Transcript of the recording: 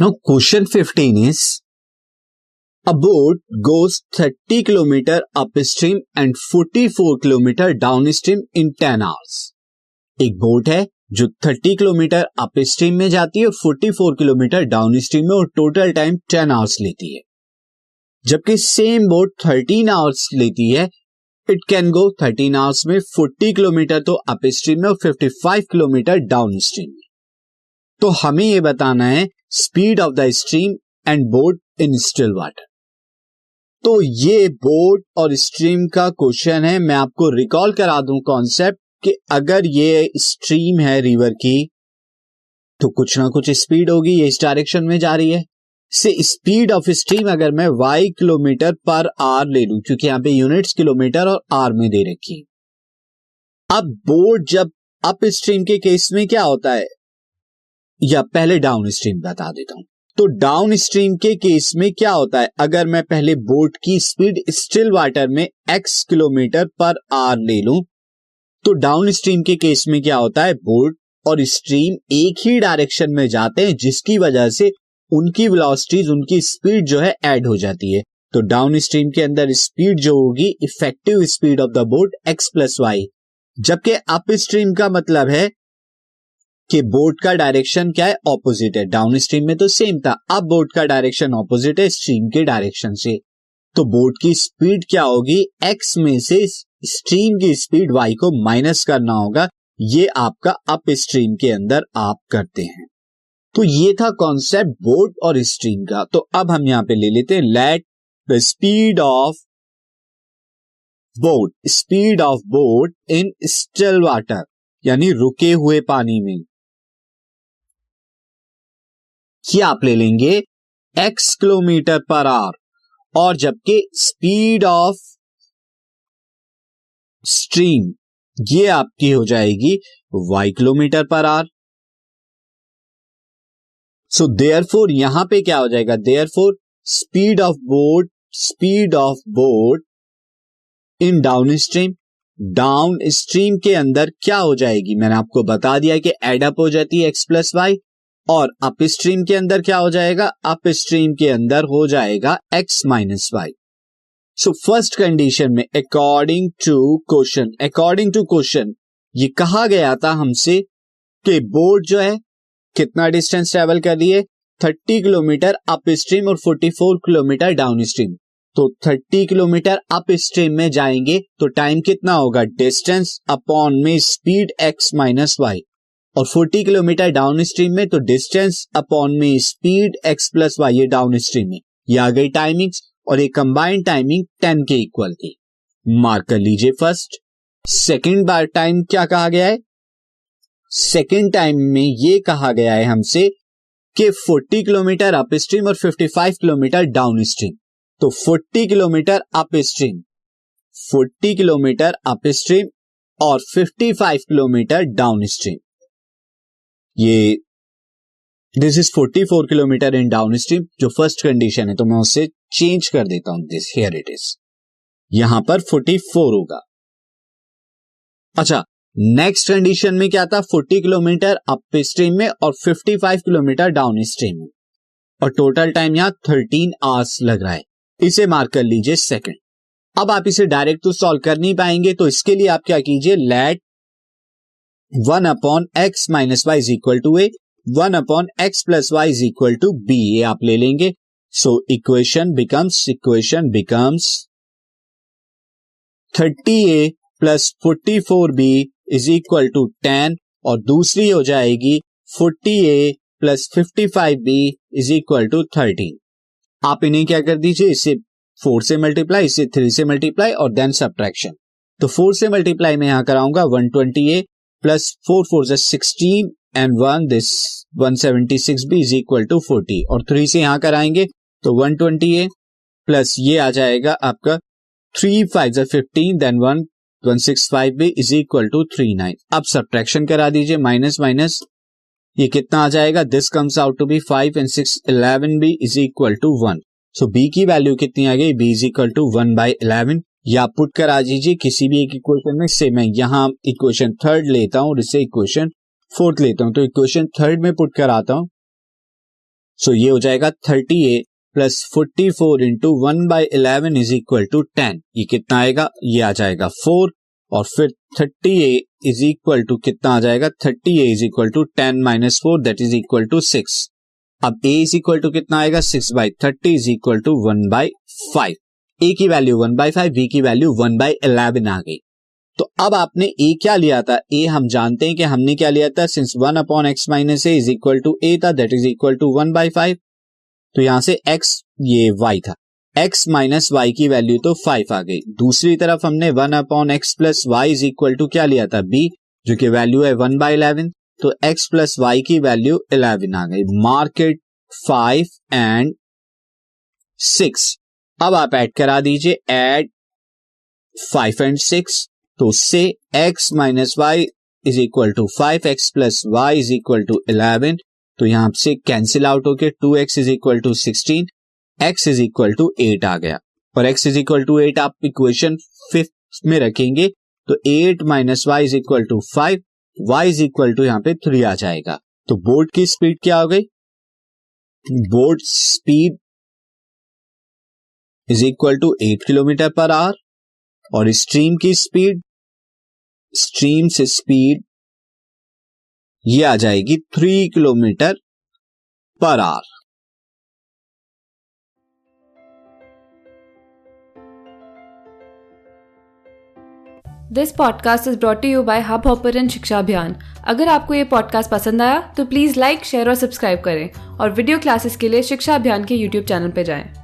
Now, question 15 is, a boat goes 30 kilometer upstream and 44 kilometer downstream in 10 hours. एक boat है जो 30 kilometre upstream में जाती है और 44 किलोमीटर डाउन स्ट्रीम में और टोटल टाइम 10 आवर्स लेती है जबकि सेम बोट 13 आवर्स लेती है इट कैन गो 13 आवर्स में 40 किलोमीटर तो अप स्ट्रीम में और 55 किलोमीटर डाउन स्ट्रीम में तो हमें यह बताना है speed of the stream and boat in still water तो ये बोट और स्ट्रीम का क्वेश्चन है। मैं आपको रिकॉल करा दूँ कॉन्सेप्ट कि अगर ये स्ट्रीम है रिवर की तो कुछ ना कुछ स्पीड होगी, ये इस डायरेक्शन में जा रही है। से स्पीड ऑफ़ स्ट्रीम अगर मैं वाई किलोमीटर पर आर ले लू क्योंकि यहाँ पे यूनिट्स किलोमीटर और आर में दे रखी अब बोट जब अप स्ट्रीम के केस में क्या होता है? या पहले डाउन स्ट्रीम बता देता हूँ। तो डाउन स्ट्रीम के केस में क्या होता है? अगर मैं पहले बोट की स्पीड स्टिल वाटर में एक्स किलोमीटर पर आर ले लू तो डाउन स्ट्रीम के केस में क्या होता है? बोट और स्ट्रीम एक ही डायरेक्शन में जाते हैं, जिसकी वजह से उनकी वेलोसिटीज उनकी स्पीड जो है ऐड हो जाती है। तो डाउन स्ट्रीम के अंदर स्पीड जो होगी effective speed of the boat x plus y जबकि अप स्ट्रीम का मतलब है कि बोट का डायरेक्शन क्या है? ऑपोजिट है। डाउन स्ट्रीम में तो सेम था। अब बोट का डायरेक्शन ऑपोजिट है स्ट्रीम के डायरेक्शन से। तो बोट की स्पीड क्या होगी? एक्स में से स्ट्रीम की स्पीड वाई को माइनस करना होगा। ये आपका अप स्ट्रीम के अंदर आप करते हैं। तो ये था कॉन्सेप्ट बोट और स्ट्रीम का। तो अब हम यहाँ पे ले लेते हैं। Let the speed of boat speed of boat in still water यानी रुके हुए पानी में। ये आप ले लेंगे एक्स किलोमीटर पर आवर और जबकि स्पीड ऑफ़ स्ट्रीम ये आपकी हो जाएगी y kilometre per hour. So therefore यहाँ पर क्या हो जाएगा? Therefore speed of boat speed of boat in downstream downstream के अंदर क्या हो जाएगी? मैंने आपको बता दिया कि एडअप हो जाती है एक्स प्लस वाई और अप स्ट्रीम के अंदर क्या हो जाएगा? अप स्ट्रीम के अंदर हो जाएगा x minus y so first condition में according to question according to question ये कहा गया था हमसे कि बोट जो है, कितना डिस्टेंस ट्रेवल कर रही है? थर्टी किलोमीटर अप स्ट्रीम और forty four kilometre downstream तो थर्टी किलोमीटर अप स्ट्रीम में जाएँगे तो टाइम कितना होगा? डिस्टेंस अपॉन में स्पीड एक्स माइनस वाई और 40 किलोमीटर डाउन स्ट्रीम में तो डिस्टेंस अपॉन में स्पीड एक्स प्लस वाई ये डाउन स्ट्रीम में। ये आ गई टाइमिंग और ये कंबाइंड टाइमिंग 10 के इक्वल थी। मार्क कर लीजिए फ़र्स्ट सेकेंड बार टाइम क्या कहा गया है? सेकेंड टाइम में ये कहा गया है हमसे कि 40 किलोमीटर अप स्ट्रीम और 55 किलोमीटर डाउन स्ट्रीम तो 40 kilometre upstream 40 kilometre upstream और 55 किलोमीटर डाउन स्ट्रीम ये this is 44 kilometre in downstream जो फ़र्स्ट कंडीशन है तो मैं उसे चेंज कर देता हूँ दिस हियर इट इज़ यहाँ पर 44 होगा। अच्छा नेक्स्ट कंडीशन में क्या था? 40 किलोमीटर अप स्ट्रीम में और 55 किलोमीटर डाउन स्ट्रीम में। और टोटल टाइम यहाँ 13 आवर्स लग रहा है। इसे मार्क कर लीजिए सेकंड अब आप इसे डायरेक्ट तो सॉल्व कर नहीं पाएँगे तो इसके लिए आप क्या कीजिए let one upon x minus y is equal to a, one upon x plus y is equal to b, ये आप ले लेंगे। So equation becomes equation becomes thirty a plus forty four b is equal to ten और दूसरी हो जाएगी forty a plus fifty five b is equal to thirteen आप इन्हें क्या कर दीजिए, इसे फोर से मल्टीप्लाई इसे थ्री से मल्टीप्लाई और देन सब्ट्रैक्शन तो फोर से मल्टीप्लाई में यहाँ कराऊँगा one twenty a plus four four से sixteen and one this one seventy six b is equal to forty और थ्री से यहाँ कराएँगे तो वन ट्वेंटी ए प्लस ये आ जाएगा आपका three five fifteen then one one six five b is equal to three nine अब सब्ट्रैक्शन करा दीजिए माइनस माइनस ये कितना आ जाएगा? This comes out to be five and six eleven b is equal to one so b की value कितनी आ गई? B is equal to one by eleven या पुट कर आ दीजिए किसी भी एक इक्वेशन में से मैं यहाँ इक्वेशन थर्ड लेता हूँ और इससे इक्वेशन फोर्थ लेता हूँ तो इक्वेशन थर्ड में पुट कर आता हूँ। सो ये हो जाएगा thirty a plus forty four into one by eleven is equal to ten ये कितना आएगा? ये आ जाएगा फोर और फिर thirty a is equal to कितना आ जाएगा? Thirty a is equal to ten minus four that is equal to six अब ए इज़ इक्वल टू कितना आएगा? Six by thirty is equal to one by five a की value one by five b की value one by eleven आ गई। तो अब आपने ए क्या लिया था? ए हम जानते हैं कि हमने क्या लिया था? Since one upon x minus a is equal to a था that is equal to one by five तो यहाँ से एक्स ये वाई था। एक्स माइनस वाई की वैल्यू तो फाइव आ गई। दूसरी तरफ़ हमने one upon x plus y is equal to क्या लिया था? बी जो कि वैल्यू है वन बाई इलेवन तो एक्स प्लस वाई की वैल्यू इलेवन आ गई। मार्केट फाइव एंड सिक्स अब आप ऐड करा दीजिए एड फाइव एंड सिक्स तो से x minus y is equal to five x plus y is equal to eleven तो यहाँ से कैंसिल आउट होके two x is equal to sixteen x is equal to eight आ गया। और x is equal to eight आप equation fifth में रखेंगे तो eight minus y is equal to five y is equal to यहाँ पे three आ जाएगा। तो बोर्ड की स्पीड क्या हो गई? Boat speed is equal to eight kilometre per hour और स्ट्रीम की स्पीड स्ट्रीम से स्पीड ये आ जाएगी three kilometre per hour this podcast is brought you by Hubhopper शिक्षा अभियान अगर आपको ये पॉडकास्ट पसंद आया तो प्लीज़ लाइक शेयर और सब्सक्राइब करें और वीडियो क्लासेस के लिए शिक्षा अभियान के यूट्यूब चैनल पर जाएँ।